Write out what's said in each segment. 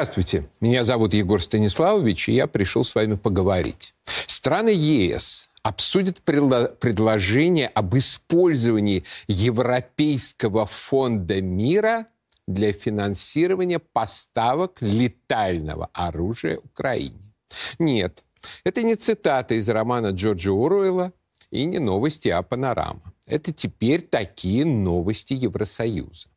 Здравствуйте, меня зовут Егор Станиславович, и я пришел с вами поговорить. Страны ЕС обсудят предложение об использовании Европейского фонда мира для финансирования поставок летального оружия Украине. Нет, это не цитата из романа Джорджа Уруэлла и не новости, а панорама. Это теперь такие новости Евросоюза.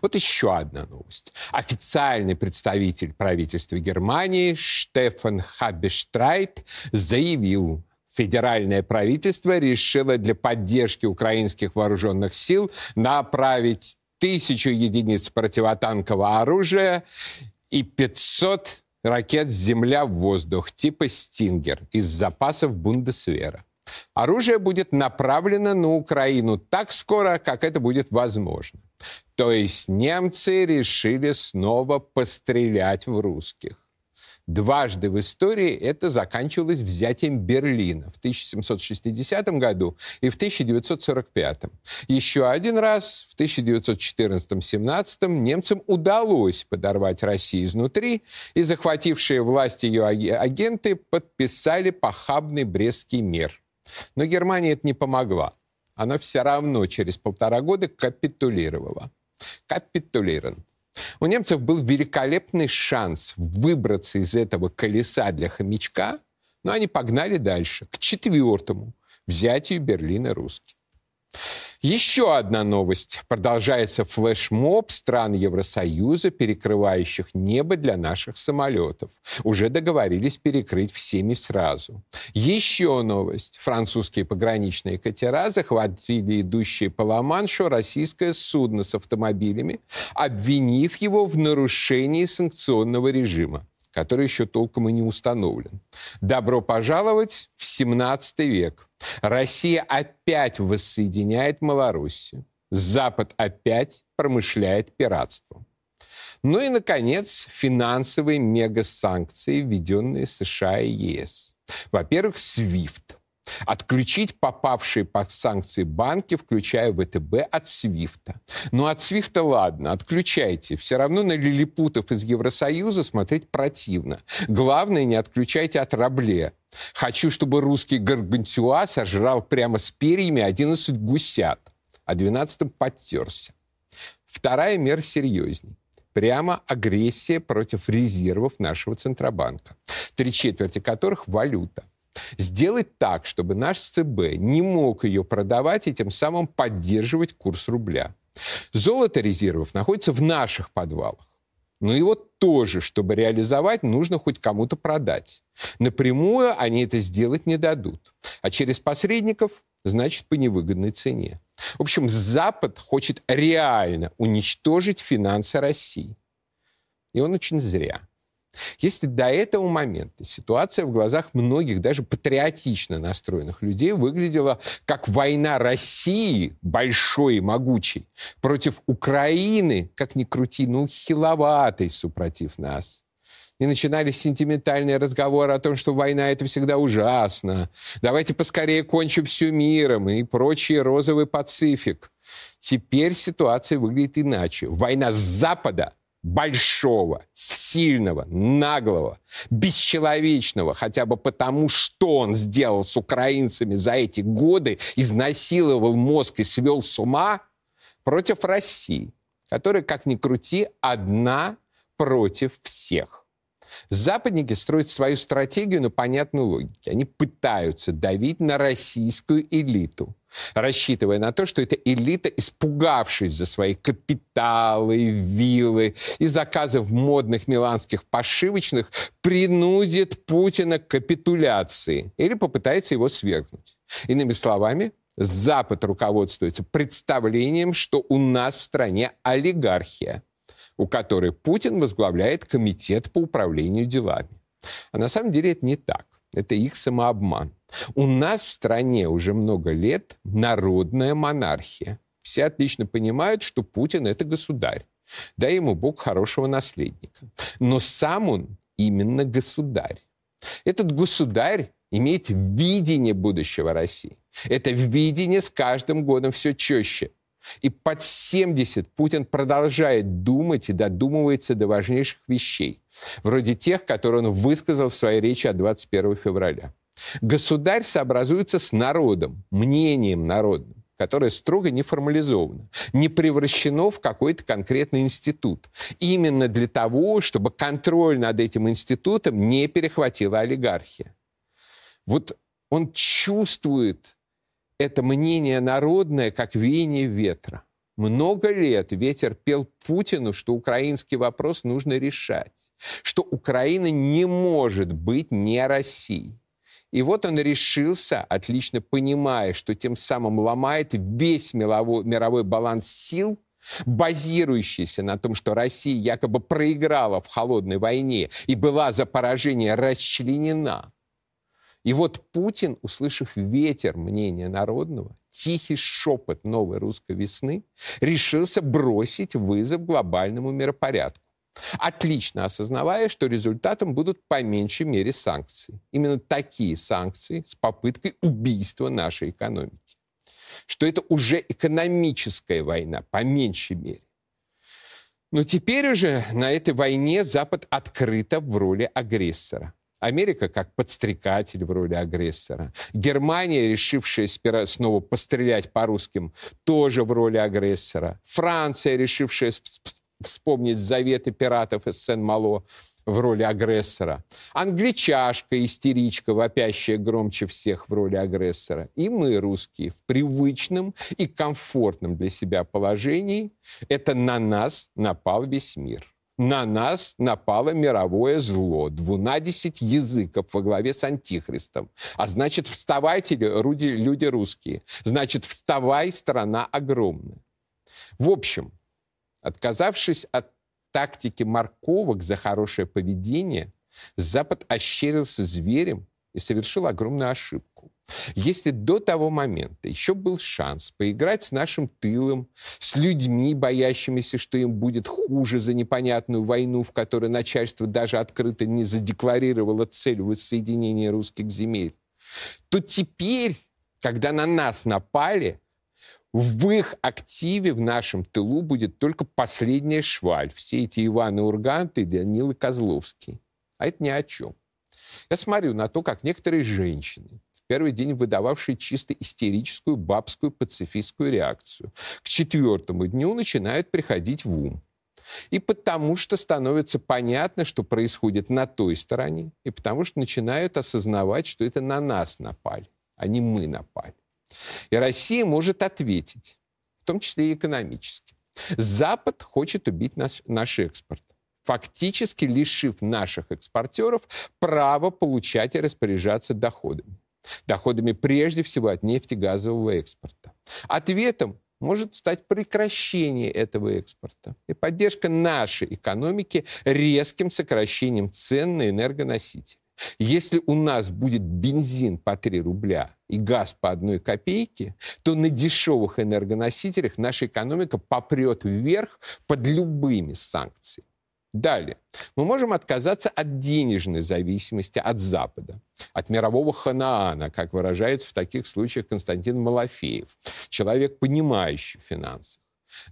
Вот еще одна новость. Официальный представитель правительства Германии Штефан Хабештрайт заявил, федеральное правительство решило для поддержки украинских вооруженных сил направить тысячу единиц противотанкового оружия и 500 ракет «Земля в воздух» типа «Стингер» из запасов Бундесвера. Оружие будет направлено на Украину так скоро, как это будет возможно. То есть немцы решили снова пострелять в русских. Дважды в истории это заканчивалось взятием Берлина в 1760 году и в 1945. Еще один раз в 1914-17 немцам удалось подорвать Россию изнутри, и захватившие власть ее агенты подписали похабный Брестский мир. Но Германии это не помогло. Она все равно через полтора года капитулировала. Капитулирован. У немцев был великолепный шанс выбраться из этого колеса для хомячка, но они погнали дальше, к четвертому взятию Берлина русских. Еще одна новость. Продолжается флешмоб стран Евросоюза, перекрывающих небо для наших самолетов. Уже договорились перекрыть всеми сразу. Еще новость. Французские пограничные катера захватили идущие по Ла-Маншу российское судно с автомобилями, обвинив его в нарушении санкционного режима который еще толком и не установлен. Добро пожаловать в 17 век. Россия опять воссоединяет Малоруссию. Запад опять промышляет пиратством. Ну и, наконец, финансовые мегасанкции, введенные США и ЕС. Во-первых, SWIFT. Отключить попавшие под санкции банки, включая ВТБ, от Свифта. Ну, от Свифта ладно, отключайте. Все равно на лилипутов из Евросоюза смотреть противно. Главное, не отключайте от Рабле. Хочу, чтобы русский гаргантюа сожрал прямо с перьями 11 гусят, а 12 подтерся. Вторая мера серьезней прямо агрессия против резервов нашего Центробанка, три четверти которых – валюта. Сделать так, чтобы наш ЦБ не мог ее продавать и тем самым поддерживать курс рубля. Золото резервов находится в наших подвалах. Но его тоже, чтобы реализовать, нужно хоть кому-то продать. Напрямую они это сделать не дадут. А через посредников, значит, по невыгодной цене. В общем, Запад хочет реально уничтожить финансы России. И он очень зря. Если до этого момента ситуация в глазах многих, даже патриотично настроенных людей, выглядела как война России, большой и могучей, против Украины, как ни крути, ну, хиловатой, супротив нас, и начинались сентиментальные разговоры о том, что война — это всегда ужасно. Давайте поскорее кончим все миром и прочий розовый пацифик. Теперь ситуация выглядит иначе. Война с Запада большого, сильного, наглого, бесчеловечного, хотя бы потому, что он сделал с украинцами за эти годы, изнасиловал мозг и свел с ума, против России, которая, как ни крути, одна против всех. Западники строят свою стратегию на понятной логике. Они пытаются давить на российскую элиту, рассчитывая на то, что эта элита, испугавшись за свои капиталы, виллы и заказы в модных миланских пошивочных, принудит Путина к капитуляции или попытается его свергнуть. Иными словами, Запад руководствуется представлением, что у нас в стране олигархия – у которой Путин возглавляет комитет по управлению делами. А на самом деле это не так. Это их самообман. У нас в стране уже много лет народная монархия. Все отлично понимают, что Путин – это государь. Дай ему Бог хорошего наследника. Но сам он именно государь. Этот государь имеет видение будущего России. Это видение с каждым годом все чаще И под 70 Путин продолжает думать и додумывается до важнейших вещей, вроде тех, которые он высказал в своей речи от 21 февраля. Государь сообразуется с народом, мнением народным, которое строго не формализовано, не превращено в какой-то конкретный институт. Именно для того, чтобы контроль над этим институтом не перехватила олигархия. Вот он чувствует это мнение народное, как веяние ветра. Много лет ветер пел Путину, что украинский вопрос нужно решать, что Украина не может быть не Россией. И вот он решился, отлично понимая, что тем самым ломает весь мировой, мировой баланс сил, базирующийся на том, что Россия якобы проиграла в холодной войне и была за поражение расчленена. И вот Путин, услышав ветер мнения народного, тихий шепот новой русской весны, решился бросить вызов глобальному миропорядку. Отлично осознавая, что результатом будут по меньшей мере санкции. Именно такие санкции с попыткой убийства нашей экономики. Что это уже экономическая война, по меньшей мере. Но теперь уже на этой войне Запад открыто в роли агрессора. Америка как подстрекатель в роли агрессора. Германия, решившая снова пострелять по русским, тоже в роли агрессора. Франция, решившая вспомнить заветы пиратов из Сен-Мало в роли агрессора. Англичашка, истеричка, вопящая громче всех в роли агрессора. И мы, русские, в привычном и комфортном для себя положении. Это на нас напал весь мир на нас напало мировое зло, двунадесять языков во главе с Антихристом. А значит, вставайте, люди, русские. Значит, вставай, страна огромная. В общем, отказавшись от тактики морковок за хорошее поведение, Запад ощерился зверем и совершил огромную ошибку. Если до того момента еще был шанс поиграть с нашим тылом, с людьми, боящимися, что им будет хуже за непонятную войну, в которой начальство даже открыто не задекларировало цель воссоединения русских земель, то теперь, когда на нас напали, в их активе, в нашем тылу будет только последняя шваль. Все эти Иваны Урганты и Данилы Козловские. А это ни о чем. Я смотрю на то, как некоторые женщины, первый день выдававшие чисто истерическую бабскую пацифистскую реакцию, к четвертому дню начинают приходить в ум. И потому что становится понятно, что происходит на той стороне, и потому что начинают осознавать, что это на нас напали, а не мы напали. И Россия может ответить, в том числе и экономически. Запад хочет убить наш, наш экспорт фактически лишив наших экспортеров права получать и распоряжаться доходами доходами прежде всего от нефтегазового экспорта. Ответом может стать прекращение этого экспорта и поддержка нашей экономики резким сокращением цен на энергоносители. Если у нас будет бензин по 3 рубля и газ по одной копейке, то на дешевых энергоносителях наша экономика попрет вверх под любыми санкциями. Далее. Мы можем отказаться от денежной зависимости от Запада, от мирового ханаана, как выражается в таких случаях Константин Малафеев, человек, понимающий финансы.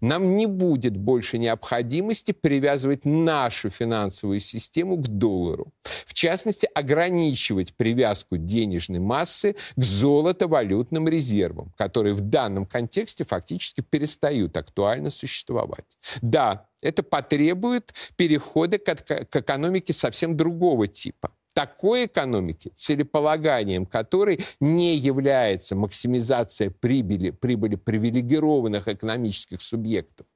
Нам не будет больше необходимости привязывать нашу финансовую систему к доллару. В частности, ограничивать привязку денежной массы к золото-валютным резервам, которые в данном контексте фактически перестают актуально существовать. Да, это потребует перехода к, экономике совсем другого типа такой экономики, целеполаганием которой не является максимизация прибыли, прибыли привилегированных экономических субъектов.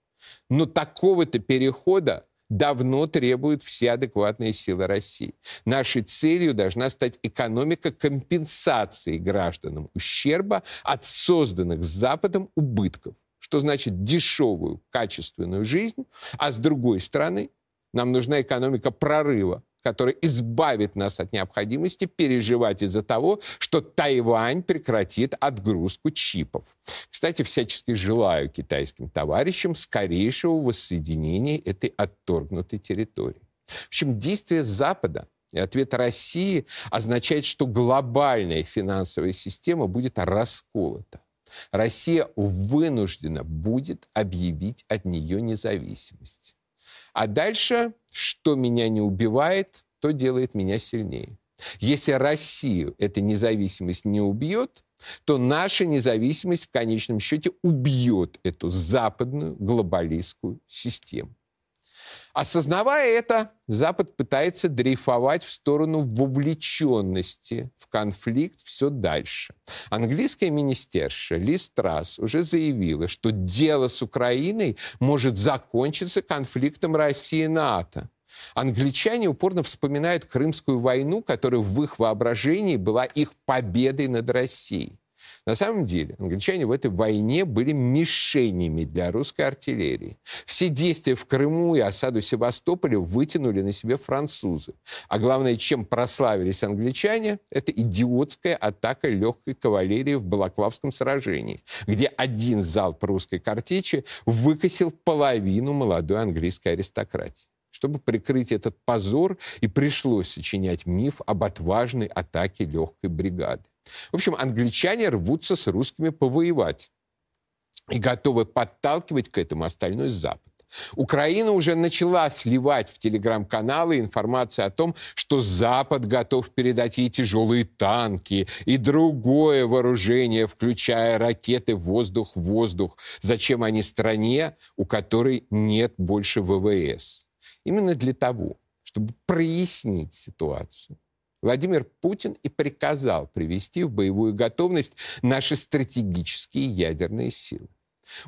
Но такого-то перехода давно требуют все адекватные силы России. Нашей целью должна стать экономика компенсации гражданам ущерба от созданных Западом убытков, что значит дешевую, качественную жизнь, а с другой стороны нам нужна экономика прорыва, который избавит нас от необходимости переживать из-за того, что Тайвань прекратит отгрузку чипов. Кстати, всячески желаю китайским товарищам скорейшего воссоединения этой отторгнутой территории. В общем, действие Запада и ответ России означает, что глобальная финансовая система будет расколота. Россия вынуждена будет объявить от нее независимость. А дальше, что меня не убивает, то делает меня сильнее. Если Россию эта независимость не убьет, то наша независимость в конечном счете убьет эту западную глобалистскую систему. Осознавая это, Запад пытается дрейфовать в сторону вовлеченности в конфликт все дальше. Английская министерша Ли Страс уже заявила, что дело с Украиной может закончиться конфликтом России и НАТО. Англичане упорно вспоминают Крымскую войну, которая в их воображении была их победой над Россией. На самом деле англичане в этой войне были мишенями для русской артиллерии. Все действия в Крыму и осаду Севастополя вытянули на себе французы. А главное, чем прославились англичане, это идиотская атака легкой кавалерии в Балаклавском сражении, где один залп русской картечи выкосил половину молодой английской аристократии. Чтобы прикрыть этот позор, и пришлось сочинять миф об отважной атаке легкой бригады. В общем, англичане рвутся с русскими повоевать и готовы подталкивать к этому остальной Запад. Украина уже начала сливать в телеграм-каналы информацию о том, что Запад готов передать ей тяжелые танки и другое вооружение, включая ракеты воздух-воздух. Зачем они стране, у которой нет больше ВВС? Именно для того, чтобы прояснить ситуацию Владимир Путин и приказал привести в боевую готовность наши стратегические ядерные силы.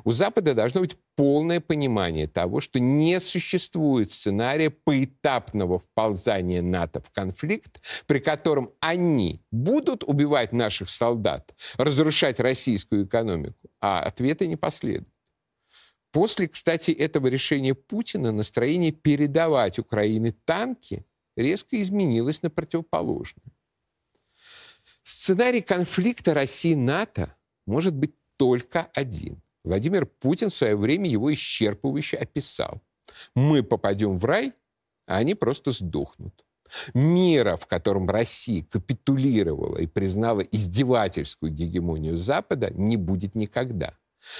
У Запада должно быть полное понимание того, что не существует сценария поэтапного вползания НАТО в конфликт, при котором они будут убивать наших солдат, разрушать российскую экономику, а ответа не последует. После, кстати, этого решения Путина настроение передавать Украине танки резко изменилось на противоположное. Сценарий конфликта России-НАТО может быть только один. Владимир Путин в свое время его исчерпывающе описал. Мы попадем в рай, а они просто сдохнут. Мира, в котором Россия капитулировала и признала издевательскую гегемонию Запада, не будет никогда.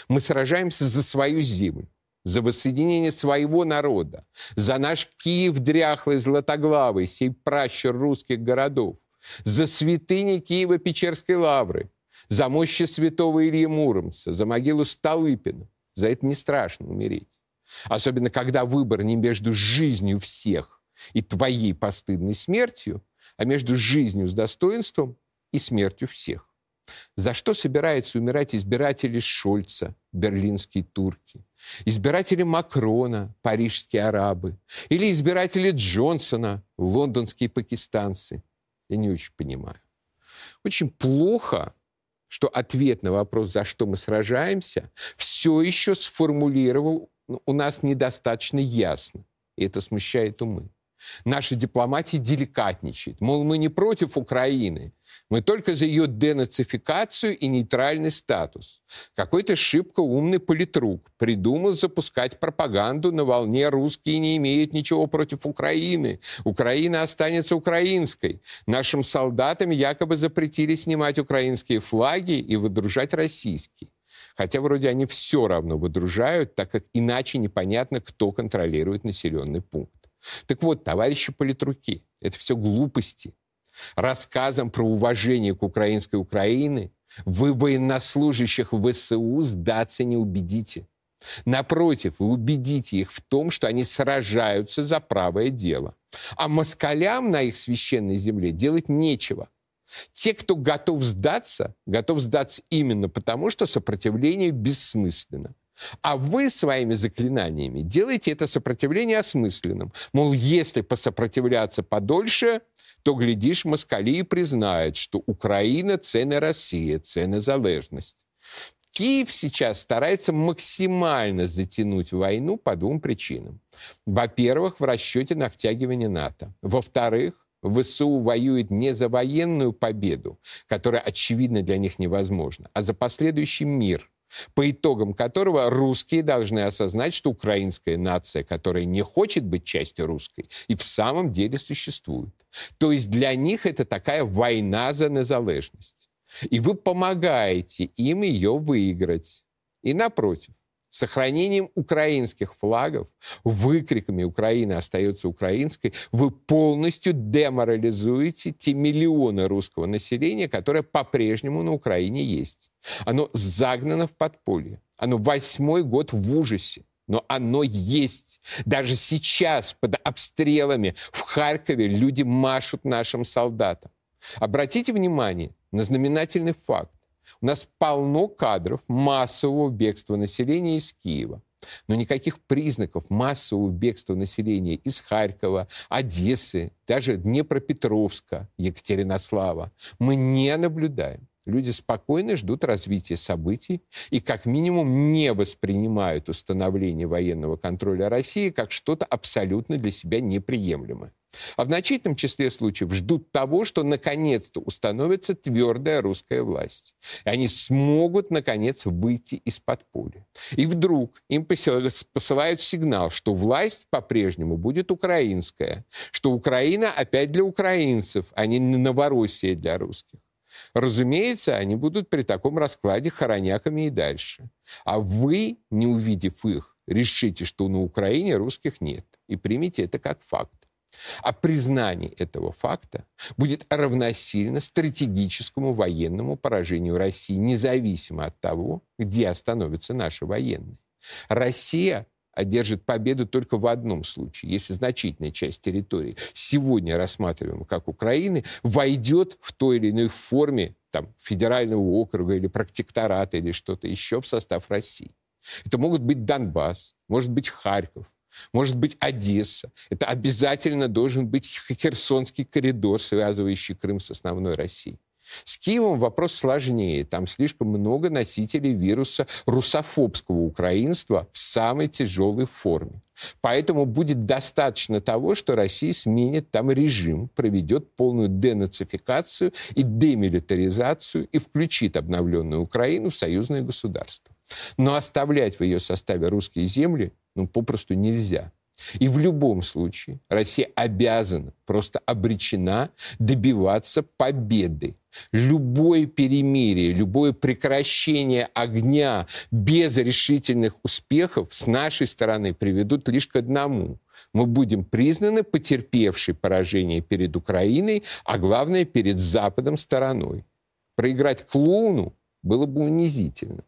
Мы сражаемся за свою землю, за воссоединение своего народа, за наш Киев дряхлый, златоглавый, сей пращур русских городов, за святыни Киева-Печерской лавры, за мощи святого Ильи Муромца, за могилу Столыпина. За это не страшно умереть. Особенно, когда выбор не между жизнью всех и твоей постыдной смертью, а между жизнью с достоинством и смертью всех. За что собираются умирать избиратели Шольца, берлинские турки, избиратели Макрона, парижские арабы, или избиратели Джонсона, лондонские пакистанцы? Я не очень понимаю. Очень плохо, что ответ на вопрос, за что мы сражаемся, все еще сформулировал ну, у нас недостаточно ясно. И это смущает умы. Наша дипломатия деликатничает. Мол, мы не против Украины, мы только за ее денацификацию и нейтральный статус. Какой-то шибко умный политрук придумал запускать пропаганду на волне «русские не имеют ничего против Украины». Украина останется украинской. Нашим солдатам якобы запретили снимать украинские флаги и выдружать российские. Хотя вроде они все равно выдружают, так как иначе непонятно, кто контролирует населенный пункт. Так вот, товарищи политруки, это все глупости. Рассказом про уважение к украинской Украине вы военнослужащих ВСУ сдаться не убедите. Напротив, вы убедите их в том, что они сражаются за правое дело. А москалям на их священной земле делать нечего. Те, кто готов сдаться, готов сдаться именно потому, что сопротивление бессмысленно. А вы своими заклинаниями делаете это сопротивление осмысленным. Мол, если посопротивляться подольше, то, глядишь, москали признают, что Украина – цена Россия, цена залежность. Киев сейчас старается максимально затянуть войну по двум причинам. Во-первых, в расчете на втягивание НАТО. Во-вторых, ВСУ воюет не за военную победу, которая, очевидно, для них невозможна, а за последующий мир – по итогам которого русские должны осознать, что украинская нация, которая не хочет быть частью русской, и в самом деле существует. То есть для них это такая война за незалежность. И вы помогаете им ее выиграть. И напротив, сохранением украинских флагов, выкриками «Украина остается украинской», вы полностью деморализуете те миллионы русского населения, которое по-прежнему на Украине есть. Оно загнано в подполье. Оно восьмой год в ужасе но оно есть. Даже сейчас под обстрелами в Харькове люди машут нашим солдатам. Обратите внимание на знаменательный факт. У нас полно кадров массового бегства населения из Киева. Но никаких признаков массового бегства населения из Харькова, Одессы, даже Днепропетровска, Екатеринослава мы не наблюдаем. Люди спокойно ждут развития событий и как минимум не воспринимают установление военного контроля России как что-то абсолютно для себя неприемлемое. А в значительном числе случаев ждут того, что наконец-то установится твердая русская власть. И они смогут, наконец, выйти из подполья. И вдруг им посылают сигнал, что власть по-прежнему будет украинская, что Украина опять для украинцев, а не Новороссия для русских. Разумеется, они будут при таком раскладе хороняками и дальше. А вы, не увидев их, решите, что на Украине русских нет. И примите это как факт. А признание этого факта будет равносильно стратегическому военному поражению России, независимо от того, где остановятся наши военные. Россия одержит победу только в одном случае, если значительная часть территории, сегодня рассматриваемая как Украины, войдет в той или иной форме там, федерального округа или протектората или что-то еще в состав России. Это могут быть Донбасс, может быть Харьков, может быть Одесса. Это обязательно должен быть Херсонский коридор, связывающий Крым с основной Россией. С Киевом вопрос сложнее. Там слишком много носителей вируса русофобского украинства в самой тяжелой форме. Поэтому будет достаточно того, что Россия сменит там режим, проведет полную денацификацию и демилитаризацию и включит обновленную Украину в союзное государство. Но оставлять в ее составе русские земли ну, попросту нельзя. И в любом случае Россия обязана, просто обречена добиваться победы. Любое перемирие, любое прекращение огня без решительных успехов с нашей стороны приведут лишь к одному. Мы будем признаны потерпевшей поражение перед Украиной, а главное, перед Западом стороной. Проиграть клоуну было бы унизительно.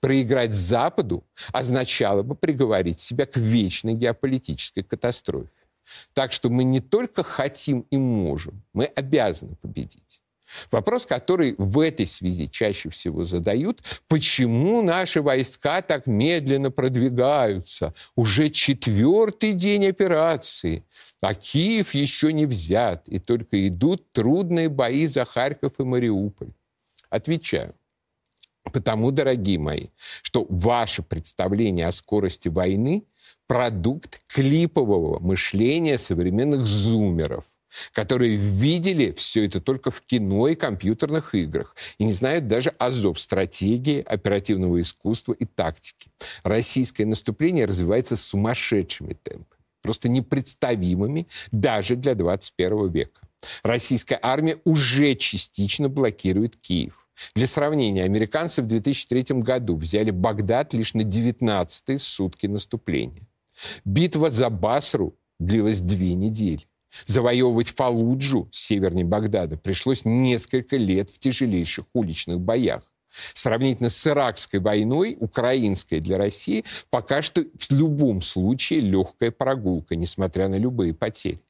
Проиграть Западу означало бы приговорить себя к вечной геополитической катастрофе. Так что мы не только хотим и можем, мы обязаны победить. Вопрос, который в этой связи чаще всего задают, почему наши войска так медленно продвигаются? Уже четвертый день операции, а Киев еще не взят, и только идут трудные бои за Харьков и Мариуполь. Отвечаю. Потому, дорогие мои, что ваше представление о скорости войны – продукт клипового мышления современных зумеров – которые видели все это только в кино и компьютерных играх и не знают даже азов стратегии, оперативного искусства и тактики. Российское наступление развивается сумасшедшими темпами, просто непредставимыми даже для 21 века. Российская армия уже частично блокирует Киев. Для сравнения, американцы в 2003 году взяли Багдад лишь на 19-й сутки наступления. Битва за Басру длилась две недели. Завоевывать Фалуджу, севернее Багдада, пришлось несколько лет в тяжелейших уличных боях. Сравнительно с Иракской войной, украинской для России, пока что в любом случае легкая прогулка, несмотря на любые потери.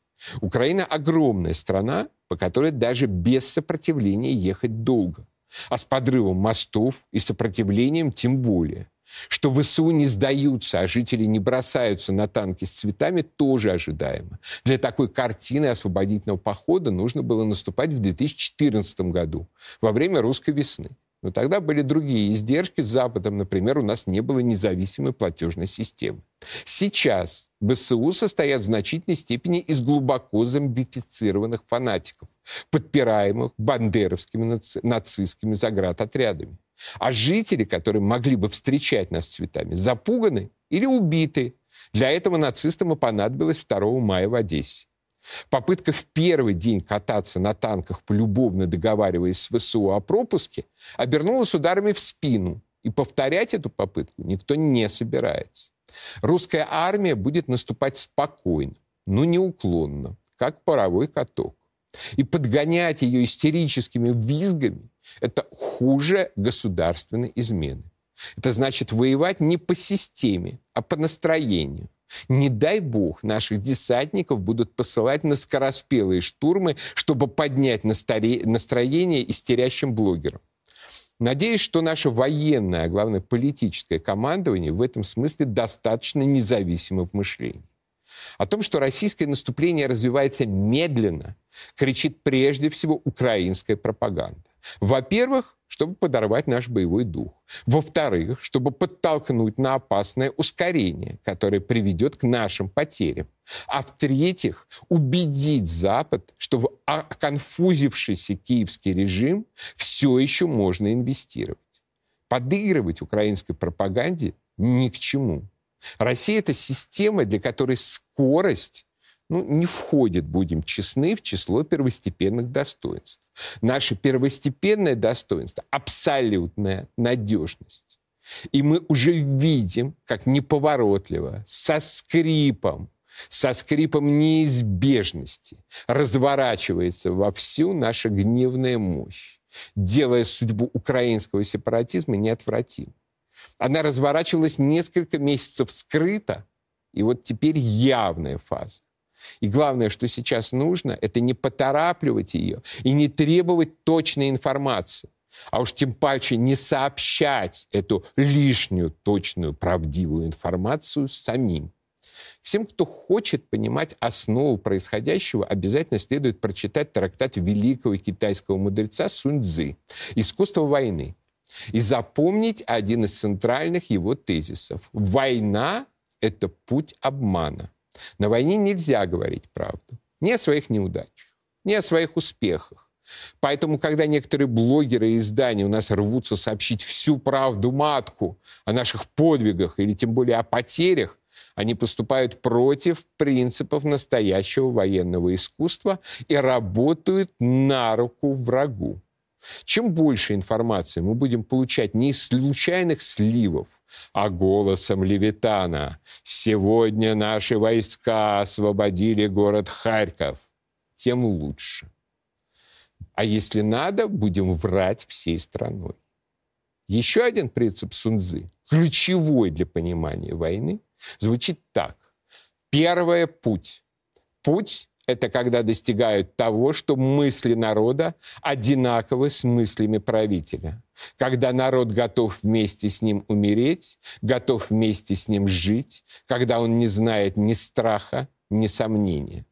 Украина огромная страна, по которой даже без сопротивления ехать долго. А с подрывом мостов и сопротивлением тем более. Что ВСУ не сдаются, а жители не бросаются на танки с цветами, тоже ожидаемо. Для такой картины освободительного похода нужно было наступать в 2014 году, во время русской весны. Но тогда были другие издержки с Западом. Например, у нас не было независимой платежной системы. Сейчас ВСУ состоят в значительной степени из глубоко зомбифицированных фанатиков, подпираемых бандеровскими наци- нацистскими заградотрядами. А жители, которые могли бы встречать нас цветами, запуганы или убиты. Для этого нацистам и понадобилось 2 мая в Одессе. Попытка в первый день кататься на танках, полюбовно договариваясь с ВСУ о пропуске, обернулась ударами в спину. И повторять эту попытку никто не собирается. Русская армия будет наступать спокойно, но неуклонно, как паровой каток. И подгонять ее истерическими визгами – это хуже государственной измены. Это значит воевать не по системе, а по настроению. Не дай бог, наших десантников будут посылать на скороспелые штурмы, чтобы поднять настроение истерящим блогерам. Надеюсь, что наше военное, а главное политическое командование в этом смысле достаточно независимо в мышлении. О том, что российское наступление развивается медленно, кричит прежде всего украинская пропаганда. Во-первых, чтобы подорвать наш боевой дух. Во-вторых, чтобы подтолкнуть на опасное ускорение, которое приведет к нашим потерям. А в-третьих, убедить Запад, что в оконфузившийся киевский режим все еще можно инвестировать. Подыгрывать украинской пропаганде ни к чему. Россия – это система, для которой скорость ну, не входит, будем честны, в число первостепенных достоинств. Наше первостепенное достоинство – абсолютная надежность. И мы уже видим, как неповоротливо, со скрипом, со скрипом неизбежности разворачивается во всю наша гневная мощь, делая судьбу украинского сепаратизма неотвратимой. Она разворачивалась несколько месяцев скрыто, и вот теперь явная фаза. И главное, что сейчас нужно, это не поторапливать ее и не требовать точной информации, а уж тем паче не сообщать эту лишнюю, точную, правдивую информацию самим. Всем, кто хочет понимать основу происходящего, обязательно следует прочитать трактат великого китайского мудреца Сунь Цзы «Искусство войны» и запомнить один из центральных его тезисов. Война – это путь обмана – на войне нельзя говорить правду. Ни о своих неудачах, ни о своих успехах. Поэтому, когда некоторые блогеры и издания у нас рвутся сообщить всю правду матку о наших подвигах или тем более о потерях, они поступают против принципов настоящего военного искусства и работают на руку врагу. Чем больше информации мы будем получать не из случайных сливов, а голосом Левитана «Сегодня наши войска освободили город Харьков», тем лучше. А если надо, будем врать всей страной. Еще один принцип Сунзы, ключевой для понимания войны, звучит так. Первое – путь. Путь это когда достигают того, что мысли народа одинаковы с мыслями правителя. Когда народ готов вместе с ним умереть, готов вместе с ним жить, когда он не знает ни страха, ни сомнения.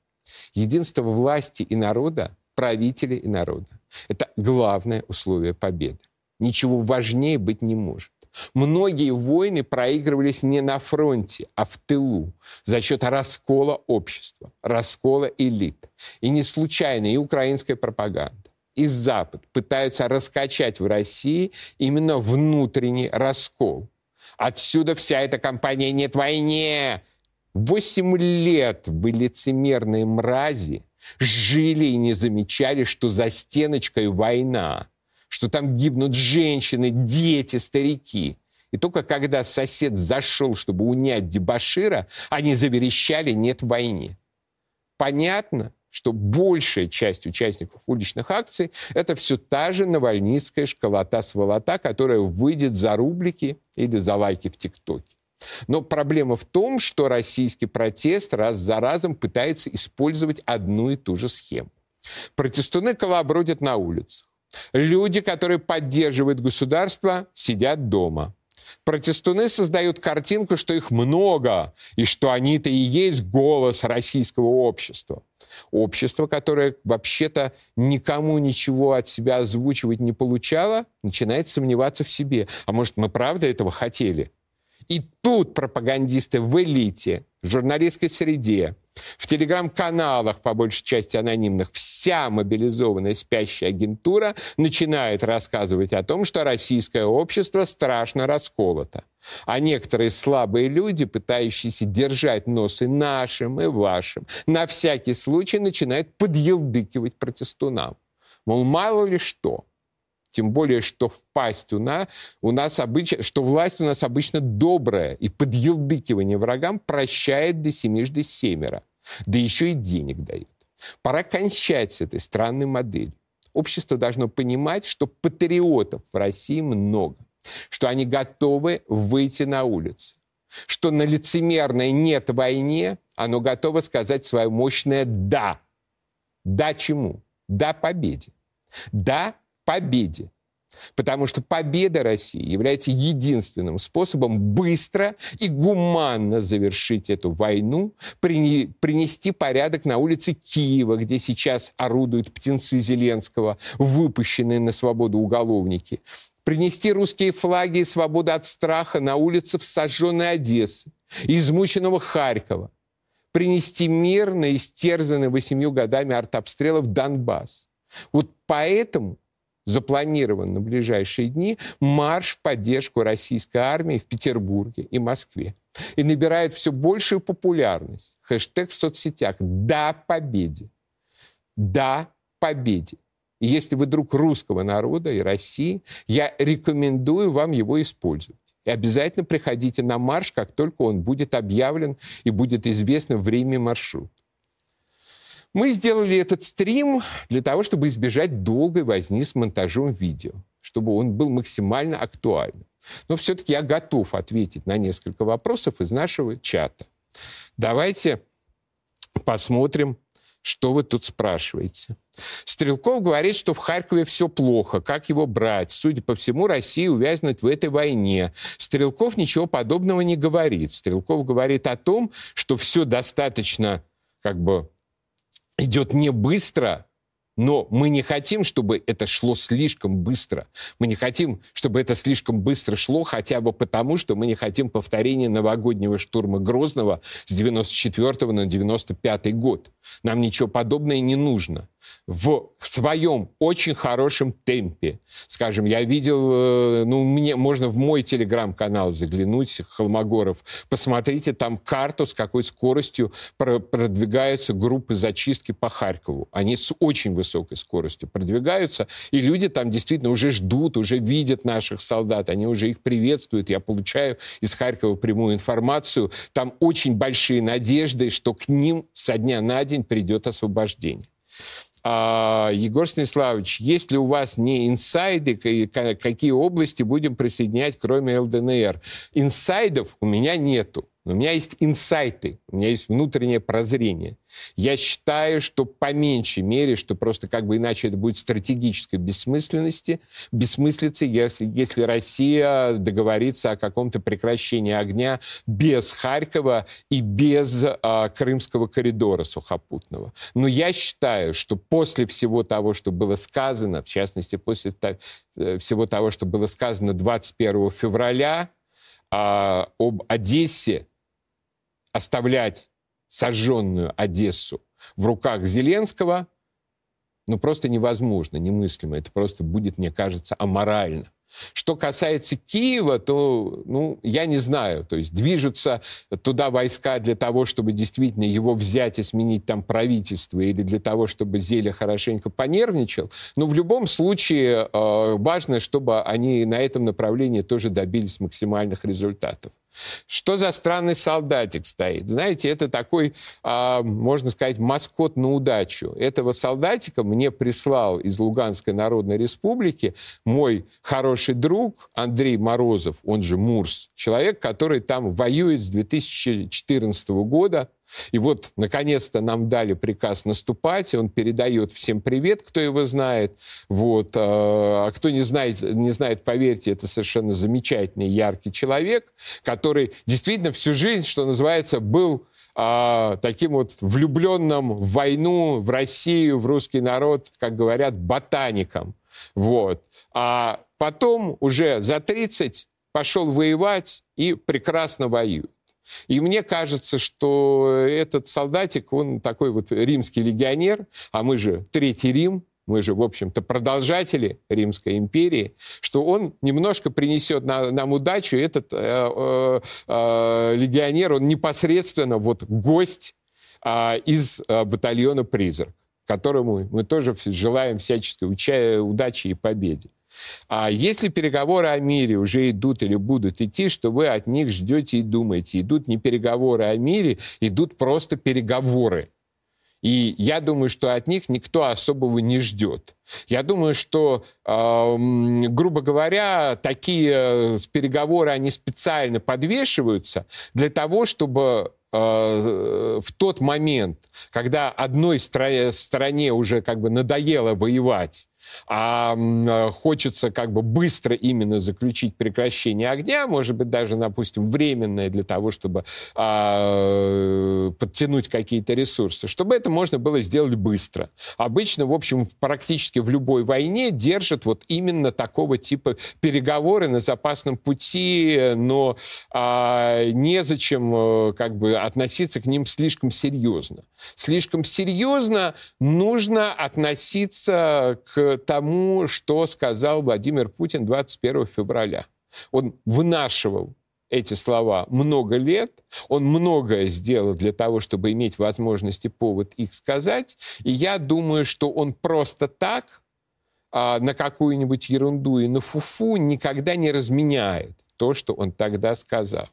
Единство власти и народа, правителя и народа. Это главное условие победы. Ничего важнее быть не может. Многие войны проигрывались не на фронте, а в тылу за счет раскола общества, раскола элит. И не случайно и украинская пропаганда, и Запад пытаются раскачать в России именно внутренний раскол. Отсюда вся эта кампания «Нет войне!» Восемь лет вы лицемерные мрази жили и не замечали, что за стеночкой война – что там гибнут женщины, дети, старики. И только когда сосед зашел, чтобы унять дебашира, они заверещали «нет войне». Понятно, что большая часть участников уличных акций – это все та же навальнистская школота-сволота, которая выйдет за рублики или за лайки в ТикТоке. Но проблема в том, что российский протест раз за разом пытается использовать одну и ту же схему. Протестуны колобродят на улицах. Люди, которые поддерживают государство, сидят дома. Протестуны создают картинку, что их много, и что они-то и есть голос российского общества. Общество, которое вообще-то никому ничего от себя озвучивать не получало, начинает сомневаться в себе. А может, мы правда этого хотели? И тут пропагандисты в элите, в журналистской среде, В телеграм-каналах, по большей части анонимных, вся мобилизованная спящая агентура начинает рассказывать о том, что российское общество страшно расколото. А некоторые слабые люди, пытающиеся держать нос и нашим, и вашим, на всякий случай начинают подъелдыкивать протестунам. Мол, мало ли что. Тем более, что впасть у нас, у нас обычно, что власть у нас обычно добрая, и подъелдыкивание врагам прощает до семижды семеро. Да еще и денег дает. Пора кончать с этой странной моделью. Общество должно понимать, что патриотов в России много, что они готовы выйти на улицы, что на лицемерной «нет» войне оно готово сказать свое мощное «да». Да чему? Да победе. Да победе. Потому что победа России является единственным способом быстро и гуманно завершить эту войну, принести порядок на улице Киева, где сейчас орудуют птенцы Зеленского, выпущенные на свободу уголовники, принести русские флаги и свободу от страха на улице в сожженной Одессы, измученного Харькова, принести мир на истерзанный восемью годами артобстрелов Донбасс. Вот поэтому запланирован на ближайшие дни марш в поддержку российской армии в Петербурге и Москве. И набирает все большую популярность. Хэштег в соцсетях «Да победе». «Да победе». И если вы друг русского народа и России, я рекомендую вам его использовать. И обязательно приходите на марш, как только он будет объявлен и будет известно время и маршрут. Мы сделали этот стрим для того, чтобы избежать долгой возни с монтажом видео, чтобы он был максимально актуальным. Но все-таки я готов ответить на несколько вопросов из нашего чата. Давайте посмотрим, что вы тут спрашиваете. Стрелков говорит, что в Харькове все плохо. Как его брать? Судя по всему, Россия увязнет в этой войне. Стрелков ничего подобного не говорит. Стрелков говорит о том, что все достаточно как бы идет не быстро, но мы не хотим, чтобы это шло слишком быстро. Мы не хотим, чтобы это слишком быстро шло, хотя бы потому, что мы не хотим повторения новогоднего штурма Грозного с 94 на 95 год. Нам ничего подобного не нужно в своем очень хорошем темпе. Скажем, я видел, э, ну, мне можно в мой телеграм-канал заглянуть, Холмогоров, посмотрите там карту, с какой скоростью продвигаются группы зачистки по Харькову. Они с очень высокой скоростью продвигаются, и люди там действительно уже ждут, уже видят наших солдат, они уже их приветствуют. Я получаю из Харькова прямую информацию. Там очень большие надежды, что к ним со дня на день придет освобождение. А, Егор Станиславович, есть ли у вас не инсайды, какие области будем присоединять, кроме ЛДНР? Инсайдов у меня нету. Но у меня есть инсайты, у меня есть внутреннее прозрение. Я считаю, что по меньшей мере, что просто как бы иначе это будет стратегической бессмысленности, бессмыслицы, если, если Россия договорится о каком-то прекращении огня без Харькова и без а, Крымского коридора сухопутного. Но я считаю, что после всего того, что было сказано, в частности, после э, всего того, что было сказано 21 февраля, а, об Одессе, оставлять сожженную Одессу в руках Зеленского, ну, просто невозможно, немыслимо. Это просто будет, мне кажется, аморально. Что касается Киева, то, ну, я не знаю. То есть движутся туда войска для того, чтобы действительно его взять и сменить там правительство, или для того, чтобы Зеля хорошенько понервничал. Но в любом случае э, важно, чтобы они на этом направлении тоже добились максимальных результатов. Что за странный солдатик стоит? Знаете, это такой, а, можно сказать, маскот на удачу. Этого солдатика мне прислал из Луганской Народной Республики мой хороший друг Андрей Морозов, он же Мурс, человек, который там воюет с 2014 года, и вот, наконец-то, нам дали приказ наступать, и он передает всем привет, кто его знает. Вот. А, а кто не знает, не знает, поверьте, это совершенно замечательный, яркий человек, который действительно всю жизнь, что называется, был а, таким вот влюбленным в войну, в Россию, в русский народ, как говорят, ботаником. Вот. А потом уже за 30 пошел воевать и прекрасно воюет. И мне кажется, что этот солдатик, он такой вот римский легионер, а мы же Третий Рим, мы же, в общем-то, продолжатели Римской империи, что он немножко принесет на, нам удачу. Этот э, э, э, легионер, он непосредственно вот гость э, из э, батальона «Призрак», которому мы тоже желаем всяческой удачи и победе. А если переговоры о мире уже идут или будут идти, что вы от них ждете и думаете? Идут не переговоры о мире, идут просто переговоры. И я думаю, что от них никто особого не ждет. Я думаю, что, э, грубо говоря, такие э, переговоры, они специально подвешиваются для того, чтобы э, в тот момент, когда одной стороне уже как бы надоело воевать, а э, хочется как бы быстро именно заключить прекращение огня, может быть, даже, допустим, временное для того, чтобы а, подтянуть какие-то ресурсы, чтобы это можно было сделать быстро. Обычно, в общем, практически в любой войне держат вот именно такого типа переговоры на запасном пути, но а, незачем э, как бы относиться к ним слишком серьезно. Слишком серьезно нужно относиться к тому, что сказал Владимир Путин 21 февраля. Он вынашивал эти слова много лет. Он многое сделал для того, чтобы иметь возможность и повод их сказать. И я думаю, что он просто так а, на какую-нибудь ерунду и на фуфу никогда не разменяет то, что он тогда сказал.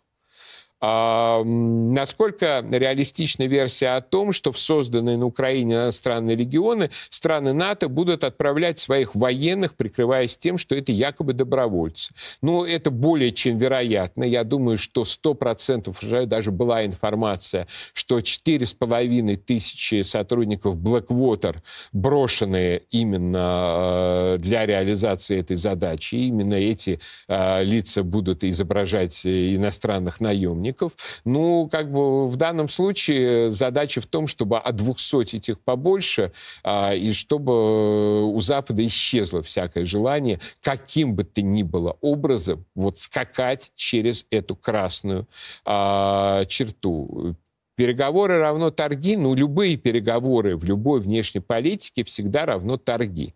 Насколько реалистична версия о том, что в созданные на Украине иностранные регионы страны НАТО будут отправлять своих военных, прикрываясь тем, что это якобы добровольцы? Ну, это более чем вероятно. Я думаю, что 100% уже даже была информация, что 4,5 тысячи сотрудников Blackwater брошенные именно э, для реализации этой задачи. Именно эти э, лица будут изображать э, иностранных наемников союзников. Ну, как бы в данном случае задача в том, чтобы от 200 этих побольше, а, и чтобы у Запада исчезло всякое желание каким бы то ни было образом вот скакать через эту красную а, черту. Переговоры равно торги, ну, любые переговоры в любой внешней политике всегда равно торги.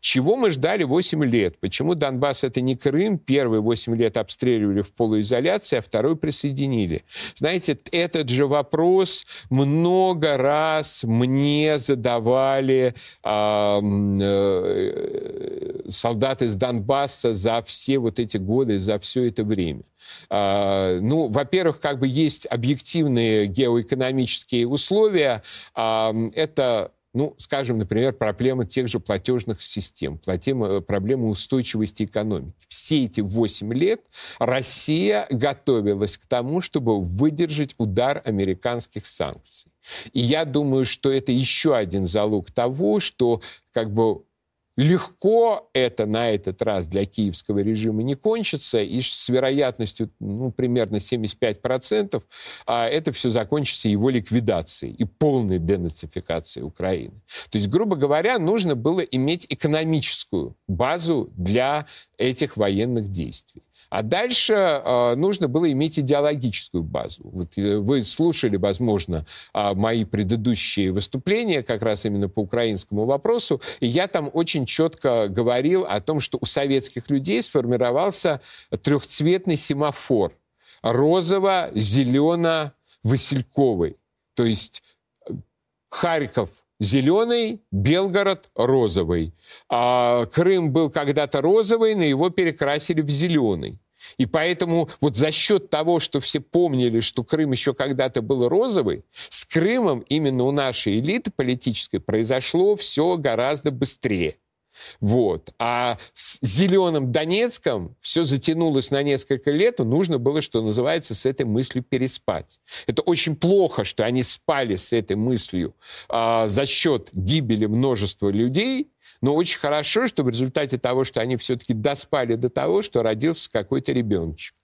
Чего мы ждали 8 лет? Почему Донбасс это не Крым? Первые 8 лет обстреливали в полуизоляции, а второй присоединили. Знаете, этот же вопрос много раз мне задавали э, э, солдаты из Донбасса за все вот эти годы, за все это время. Э, ну, во-первых, как бы есть объективные геоэкономические условия. Э, это ну, скажем, например, проблема тех же платежных систем, проблема, проблема устойчивости экономики. Все эти 8 лет Россия готовилась к тому, чтобы выдержать удар американских санкций. И я думаю, что это еще один залог того, что как бы Легко это на этот раз для киевского режима не кончится, и с вероятностью ну, примерно 75% а это все закончится его ликвидацией и полной денацификацией Украины. То есть, грубо говоря, нужно было иметь экономическую базу для этих военных действий. А дальше э, нужно было иметь идеологическую базу. Вот э, вы слушали, возможно, э, мои предыдущие выступления как раз именно по украинскому вопросу, и я там очень четко говорил о том, что у советских людей сформировался трехцветный семафор розово-зелено-васильковый. То есть э, Харьков зеленый, Белгород розовый. А Крым был когда-то розовый, но его перекрасили в зеленый. И поэтому вот за счет того, что все помнили, что Крым еще когда-то был розовый, с Крымом именно у нашей элиты политической произошло все гораздо быстрее. Вот. А с зеленым Донецком все затянулось на несколько лет, и нужно было, что называется, с этой мыслью переспать. Это очень плохо, что они спали с этой мыслью а, за счет гибели множества людей, но очень хорошо, что в результате того, что они все-таки доспали до того, что родился какой-то ребеночек.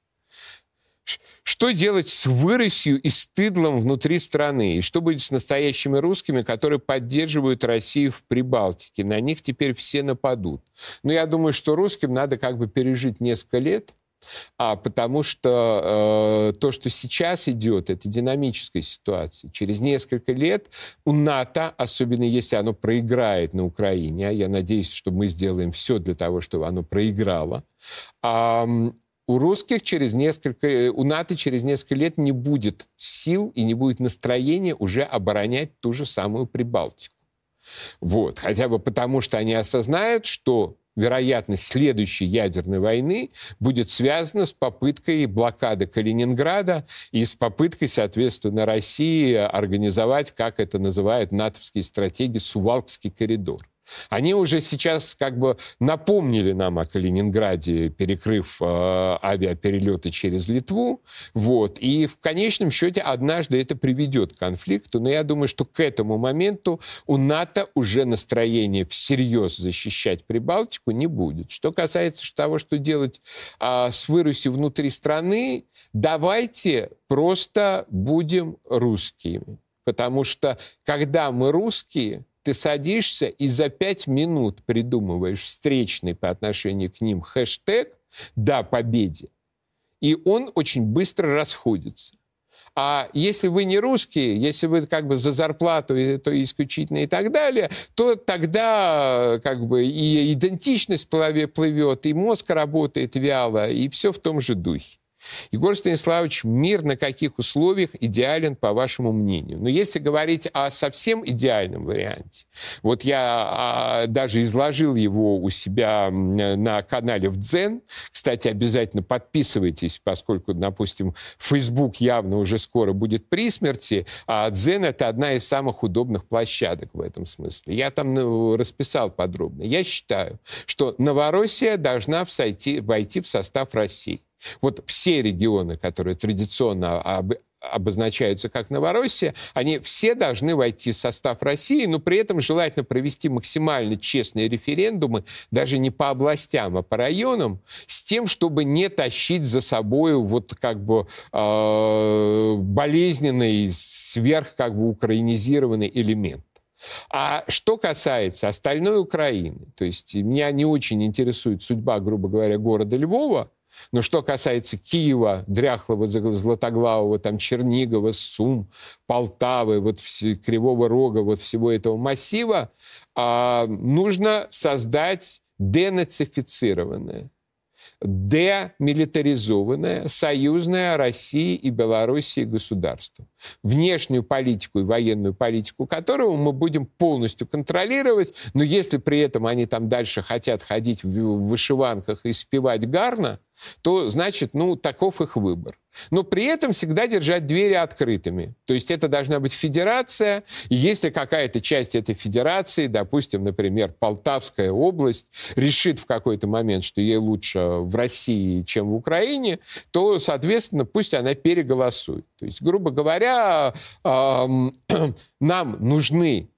Что делать с выросью и стыдлом внутри страны? И что будет с настоящими русскими, которые поддерживают Россию в Прибалтике? На них теперь все нападут. Но я думаю, что русским надо как бы пережить несколько лет, а потому что э, то, что сейчас идет, это динамическая ситуация. Через несколько лет у НАТО, особенно если оно проиграет на Украине, а я надеюсь, что мы сделаем все для того, чтобы оно проиграло, э, у русских через несколько, у НАТО через несколько лет не будет сил и не будет настроения уже оборонять ту же самую Прибалтику. Вот. Хотя бы потому, что они осознают, что вероятность следующей ядерной войны будет связана с попыткой блокады Калининграда и с попыткой, соответственно, России организовать, как это называют натовские стратегии, Сувалкский коридор. Они уже сейчас как бы напомнили нам о Калининграде, перекрыв э, авиаперелеты через Литву. Вот. И в конечном счете однажды это приведет к конфликту. Но я думаю, что к этому моменту у НАТО уже настроение всерьез защищать Прибалтику не будет. Что касается того, что делать э, с вырусью внутри страны, давайте просто будем русскими. Потому что когда мы русские, ты садишься и за пять минут придумываешь встречный по отношению к ним хэштег «Да, победе». И он очень быстро расходится. А если вы не русские, если вы как бы за зарплату, то исключительно и так далее, то тогда как бы и идентичность плывет, и мозг работает вяло, и все в том же духе. Егор Станиславович, мир на каких условиях идеален, по вашему мнению? Но если говорить о совсем идеальном варианте, вот я а, даже изложил его у себя на канале в Дзен. Кстати, обязательно подписывайтесь, поскольку, допустим, Facebook явно уже скоро будет при смерти, а Дзен — это одна из самых удобных площадок в этом смысле. Я там ну, расписал подробно. Я считаю, что Новороссия должна всойти, войти в состав России. Вот все регионы, которые традиционно об, обозначаются как Новороссия, они все должны войти в состав России, но при этом желательно провести максимально честные референдумы, даже не по областям, а по районам, с тем, чтобы не тащить за собой вот как бы э, болезненный, сверх как бы украинизированный элемент. А что касается остальной Украины, то есть меня не очень интересует судьба, грубо говоря, города Львова, но что касается Киева, Дряхлого, Златоглавого, там, Чернигова, Сум, Полтавы, вот Кривого Рога, вот всего этого массива, а, нужно создать денацифицированное демилитаризованное союзное России и Белоруссии государство. Внешнюю политику и военную политику которого мы будем полностью контролировать, но если при этом они там дальше хотят ходить в вышиванках и спевать гарно, то значит, ну, таков их выбор. Но при этом всегда держать двери открытыми. То есть это должна быть федерация, и если какая-то часть этой федерации, допустим, например, Полтавская область, решит в какой-то момент, что ей лучше в России, чем в Украине, то, соответственно, пусть она переголосует. То есть, грубо говоря, нам нужны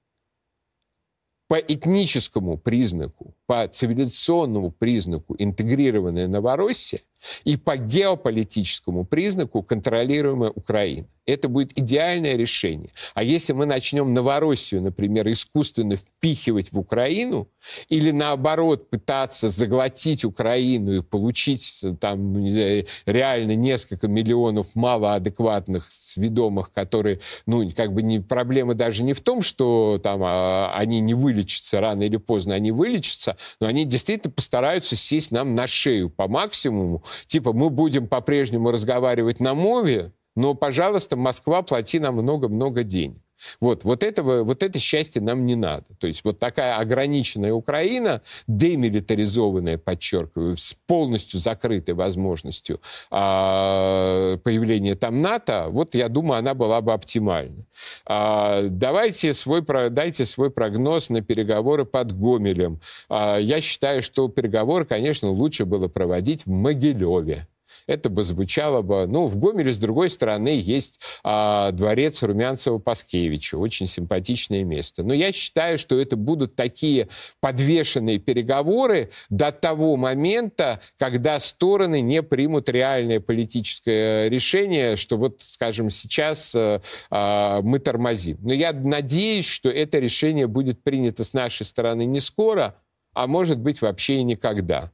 по этническому признаку, по цивилизационному признаку интегрированная Новороссия и по геополитическому признаку контролируемая Украина. Это будет идеальное решение. А если мы начнем Новороссию, например, искусственно впихивать в Украину, или наоборот пытаться заглотить Украину и получить там, ну, не знаю, реально несколько миллионов малоадекватных сведомых, которые, ну, как бы не, проблема даже не в том, что там а, они не вылечатся рано или поздно, они вылечатся, но они действительно постараются сесть нам на шею по максимуму. Типа мы будем по-прежнему разговаривать на мове, но, пожалуйста, Москва, плати нам много-много денег. Вот, вот, этого, вот это счастье нам не надо. То есть вот такая ограниченная Украина, демилитаризованная, подчеркиваю, с полностью закрытой возможностью а, появления там НАТО, вот я думаю, она была бы оптимальна. А, давайте свой, дайте свой прогноз на переговоры под Гомелем. А, я считаю, что переговоры, конечно, лучше было проводить в Могилеве это бы звучало бы... Ну, в Гомеле, с другой стороны, есть а, дворец Румянцева-Паскевича, очень симпатичное место. Но я считаю, что это будут такие подвешенные переговоры до того момента, когда стороны не примут реальное политическое решение, что вот, скажем, сейчас а, а, мы тормозим. Но я надеюсь, что это решение будет принято с нашей стороны не скоро, а может быть вообще и никогда.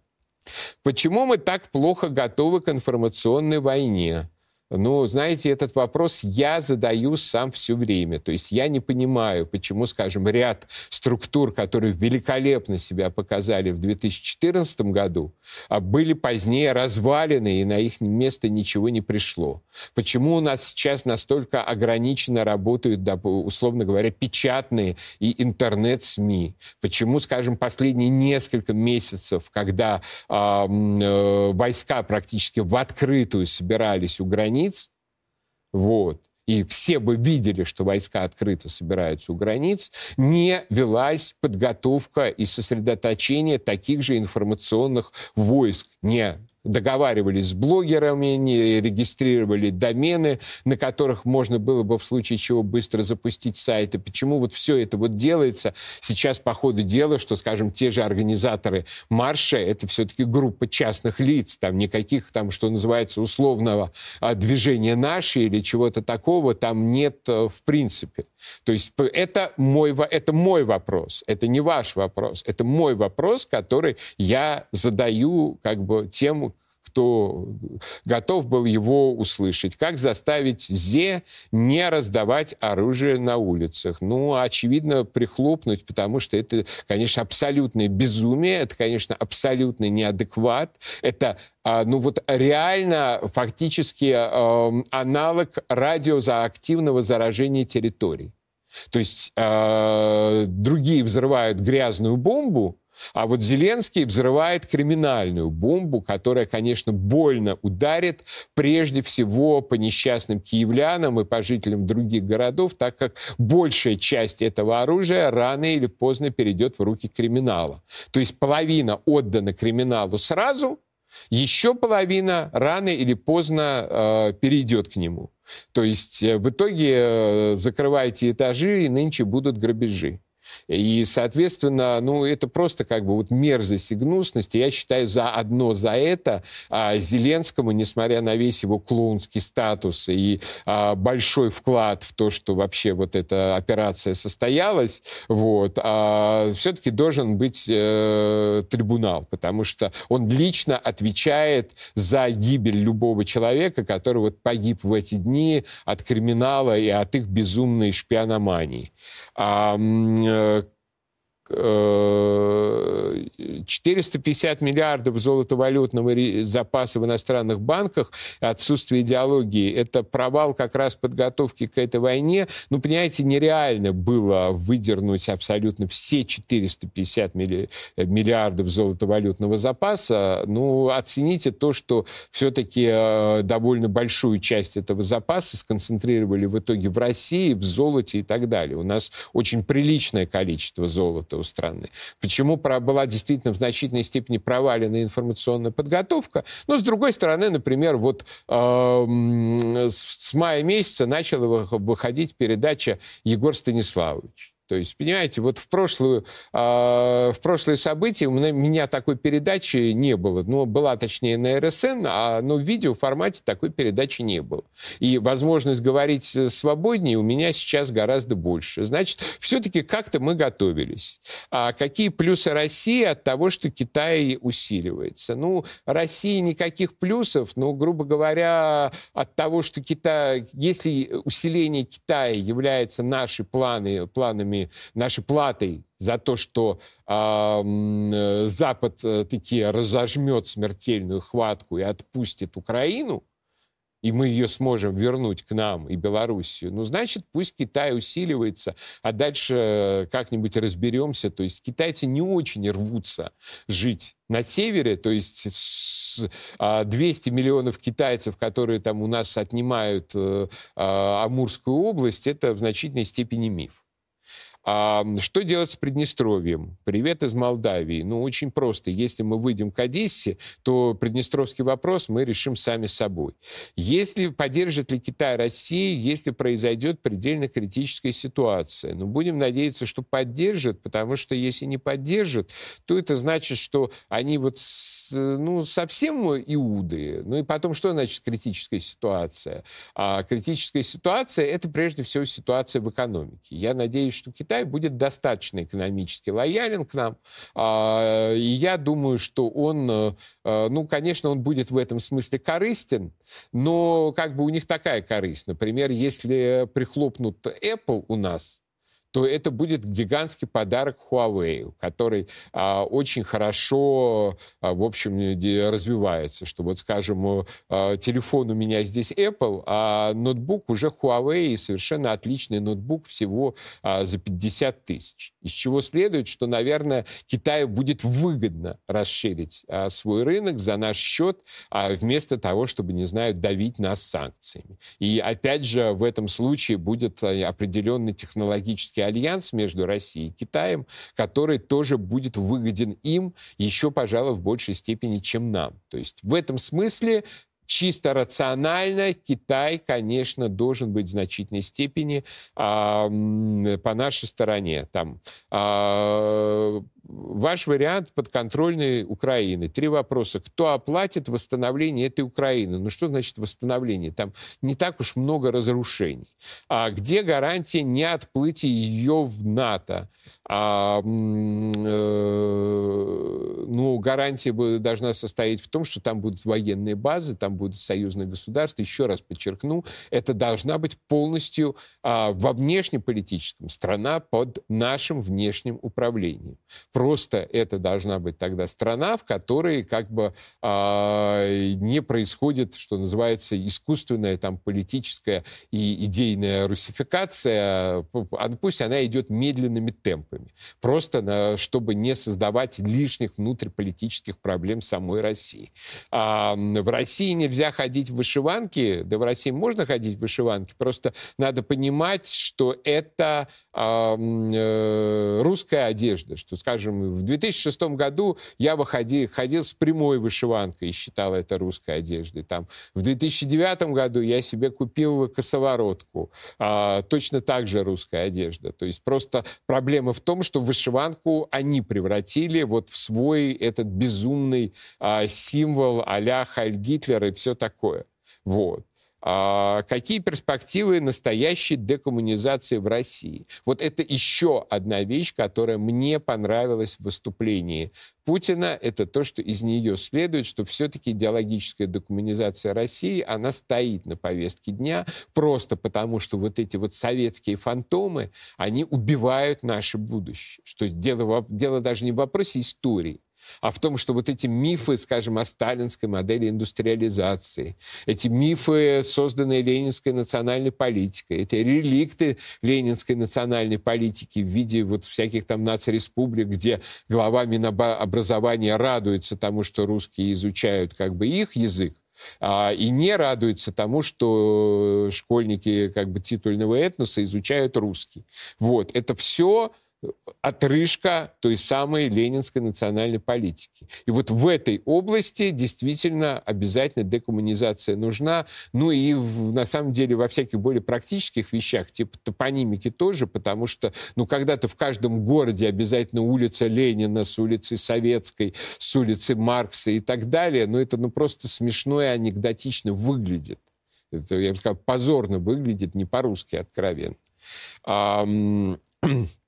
Почему мы так плохо готовы к информационной войне? Ну, знаете, этот вопрос я задаю сам все время. То есть я не понимаю, почему, скажем, ряд структур, которые великолепно себя показали в 2014 году, а были позднее развалены, и на их место ничего не пришло. Почему у нас сейчас настолько ограниченно работают, условно говоря, печатные и интернет-СМИ? Почему, скажем, последние несколько месяцев, когда э, войска практически в открытую собирались у границ, границ, вот, и все бы видели, что войска открыто собираются у границ, не велась подготовка и сосредоточение таких же информационных войск, не договаривались с блогерами, не регистрировали домены, на которых можно было бы в случае чего быстро запустить сайты. Почему вот все это вот делается сейчас по ходу дела, что, скажем, те же организаторы марша, это все-таки группа частных лиц, там никаких там, что называется, условного а, движения наши или чего-то такого там нет э, в принципе. То есть это мой, это мой вопрос, это не ваш вопрос, это мой вопрос, который я задаю как бы тем, кто готов был его услышать. Как заставить ЗЕ не раздавать оружие на улицах? Ну, очевидно, прихлопнуть, потому что это, конечно, абсолютное безумие, это, конечно, абсолютный неадекват, это а, ну вот реально фактически э, аналог радиозаактивного заражения территорий. То есть э, другие взрывают грязную бомбу, а вот Зеленский взрывает криминальную бомбу, которая, конечно, больно ударит прежде всего по несчастным киевлянам и по жителям других городов, так как большая часть этого оружия рано или поздно перейдет в руки криминала. То есть половина отдана криминалу сразу, еще половина рано или поздно э, перейдет к нему. То есть э, в итоге э, закрывайте этажи, и нынче будут грабежи. И, соответственно, ну, это просто как бы вот мерзость и гнусность. И я считаю, за одно за это а, Зеленскому, несмотря на весь его клоунский статус и а, большой вклад в то, что вообще вот эта операция состоялась, вот, а, все-таки должен быть э, трибунал, потому что он лично отвечает за гибель любого человека, который вот погиб в эти дни от криминала и от их безумной шпиономании. А, uh, 450 миллиардов золотовалютного запаса в иностранных банках, отсутствие идеологии, это провал как раз подготовки к этой войне. Ну, понимаете, нереально было выдернуть абсолютно все 450 миллиардов золотовалютного запаса. Ну, оцените то, что все-таки э, довольно большую часть этого запаса сконцентрировали в итоге в России, в золоте и так далее. У нас очень приличное количество золота у страны. Почему была действительно в значительной степени провалена информационная подготовка? Но, с другой стороны, например, вот э, с мая месяца начала выходить передача Егор Станиславович. То есть, понимаете, вот в, прошлую, э, в прошлые события у меня такой передачи не было. Ну, была, точнее, на РСН, а, но в видео формате такой передачи не было. И возможность говорить свободнее у меня сейчас гораздо больше. Значит, все-таки как-то мы готовились. А какие плюсы России от того, что Китай усиливается? Ну, России никаких плюсов, но, грубо говоря, от того, что Китай, если усиление Китая является наши планы, планами нашими, нашей платой за то, что э, Запад э, таки разожмет смертельную хватку и отпустит Украину, и мы ее сможем вернуть к нам и Белоруссию, ну, значит, пусть Китай усиливается, а дальше как-нибудь разберемся. То есть китайцы не очень рвутся жить на севере, то есть 200 а, миллионов китайцев, которые там у нас отнимают э, а, Амурскую область, это в значительной степени миф. А что делать с Приднестровьем? Привет из Молдавии. Ну, очень просто. Если мы выйдем к Одессе, то приднестровский вопрос мы решим сами собой. Если поддержит ли Китай Россию, если произойдет предельно критическая ситуация? Ну, будем надеяться, что поддержит, потому что если не поддержит, то это значит, что они вот ну, совсем иуды. Ну и потом, что значит критическая ситуация? А критическая ситуация – это прежде всего ситуация в экономике. Я надеюсь, что Китай Китай будет достаточно экономически лоялен к нам. А, и я думаю, что он, э, э, ну, конечно, он будет в этом смысле корыстен, но как бы у них такая корысть. Например, если прихлопнут Apple у нас, то это будет гигантский подарок Huawei, который а, очень хорошо, а, в общем, развивается. Что вот, скажем, а, телефон у меня здесь Apple, а ноутбук уже Huawei, совершенно отличный ноутбук всего а, за 50 тысяч. Из чего следует, что, наверное, Китаю будет выгодно расширить а, свой рынок за наш счет, а, вместо того, чтобы, не знаю, давить нас санкциями. И опять же, в этом случае будет а, определенный технологический альянс между Россией и Китаем, который тоже будет выгоден им еще, пожалуй, в большей степени, чем нам. То есть в этом смысле чисто рационально Китай, конечно, должен быть в значительной степени а, по нашей стороне. Там, а, ваш вариант подконтрольной Украины. Три вопроса. Кто оплатит восстановление этой Украины? Ну, что значит восстановление? Там не так уж много разрушений. А где гарантия не отплытия ее в НАТО? А, э, ну, гарантия должна состоять в том, что там будут военные базы, там будут союзные государства. Еще раз подчеркну, это должна быть полностью а, во внешнеполитическом страна под нашим внешним управлением Просто это должна быть тогда страна, в которой как бы э, не происходит, что называется, искусственная там политическая и идейная русификация. Пусть она идет медленными темпами. Просто на, чтобы не создавать лишних внутриполитических проблем самой России. А, в России нельзя ходить в вышиванке. Да в России можно ходить в вышиванке. Просто надо понимать, что это а, э, русская одежда, что, скажем, в 2006 году я выходил, ходил с прямой вышиванкой и считал это русской одеждой. Там, в 2009 году я себе купил косоворотку. А, точно так же русская одежда. То есть просто проблема в том, что вышиванку они превратили вот в свой этот безумный а, символ а-ля Хайль Гитлер и все такое. Вот. А какие перспективы настоящей декоммунизации в России? Вот это еще одна вещь, которая мне понравилась в выступлении Путина. Это то, что из нее следует, что все-таки идеологическая декоммунизация России, она стоит на повестке дня просто потому, что вот эти вот советские фантомы, они убивают наше будущее. Что дело, дело даже не в вопросе истории, а в том, что вот эти мифы, скажем, о сталинской модели индустриализации, эти мифы, созданные ленинской национальной политикой, эти реликты ленинской национальной политики в виде вот всяких там нацреспублик, где глава Минобразования радуется тому, что русские изучают как бы их язык, а, и не радуется тому, что школьники как бы титульного этноса изучают русский. Вот, это все отрыжка той самой ленинской национальной политики. И вот в этой области действительно обязательно декоммунизация нужна. Ну и в, на самом деле во всяких более практических вещах, типа топонимики тоже, потому что ну, когда-то в каждом городе обязательно улица Ленина с улицы Советской, с улицы Маркса и так далее, но это ну, просто смешно и анекдотично выглядит. Это, я бы сказал, позорно выглядит, не по-русски откровенно.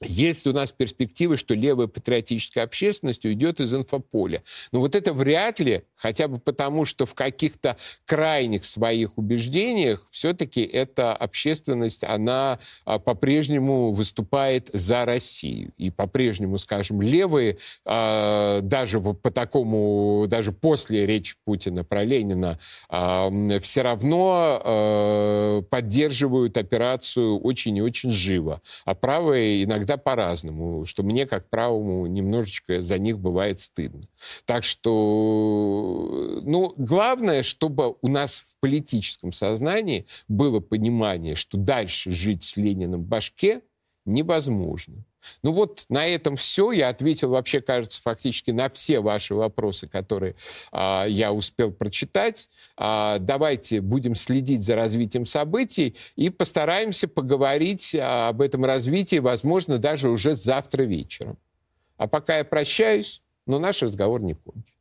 есть у нас перспективы, что левая патриотическая общественность уйдет из инфополя. Но вот это вряд ли, хотя бы потому, что в каких-то крайних своих убеждениях все-таки эта общественность, она а, по-прежнему выступает за Россию. И по-прежнему, скажем, левые, а, даже по такому, даже после речи Путина про Ленина, а, все равно поддерживают операцию очень и очень живо. А правые иногда иногда по-разному, что мне, как правому, немножечко за них бывает стыдно. Так что, ну, главное, чтобы у нас в политическом сознании было понимание, что дальше жить с Лениным в башке невозможно. Ну вот на этом все. Я ответил вообще, кажется, фактически на все ваши вопросы, которые а, я успел прочитать. А, давайте будем следить за развитием событий и постараемся поговорить а, об этом развитии, возможно, даже уже завтра вечером. А пока я прощаюсь, но наш разговор не кончен.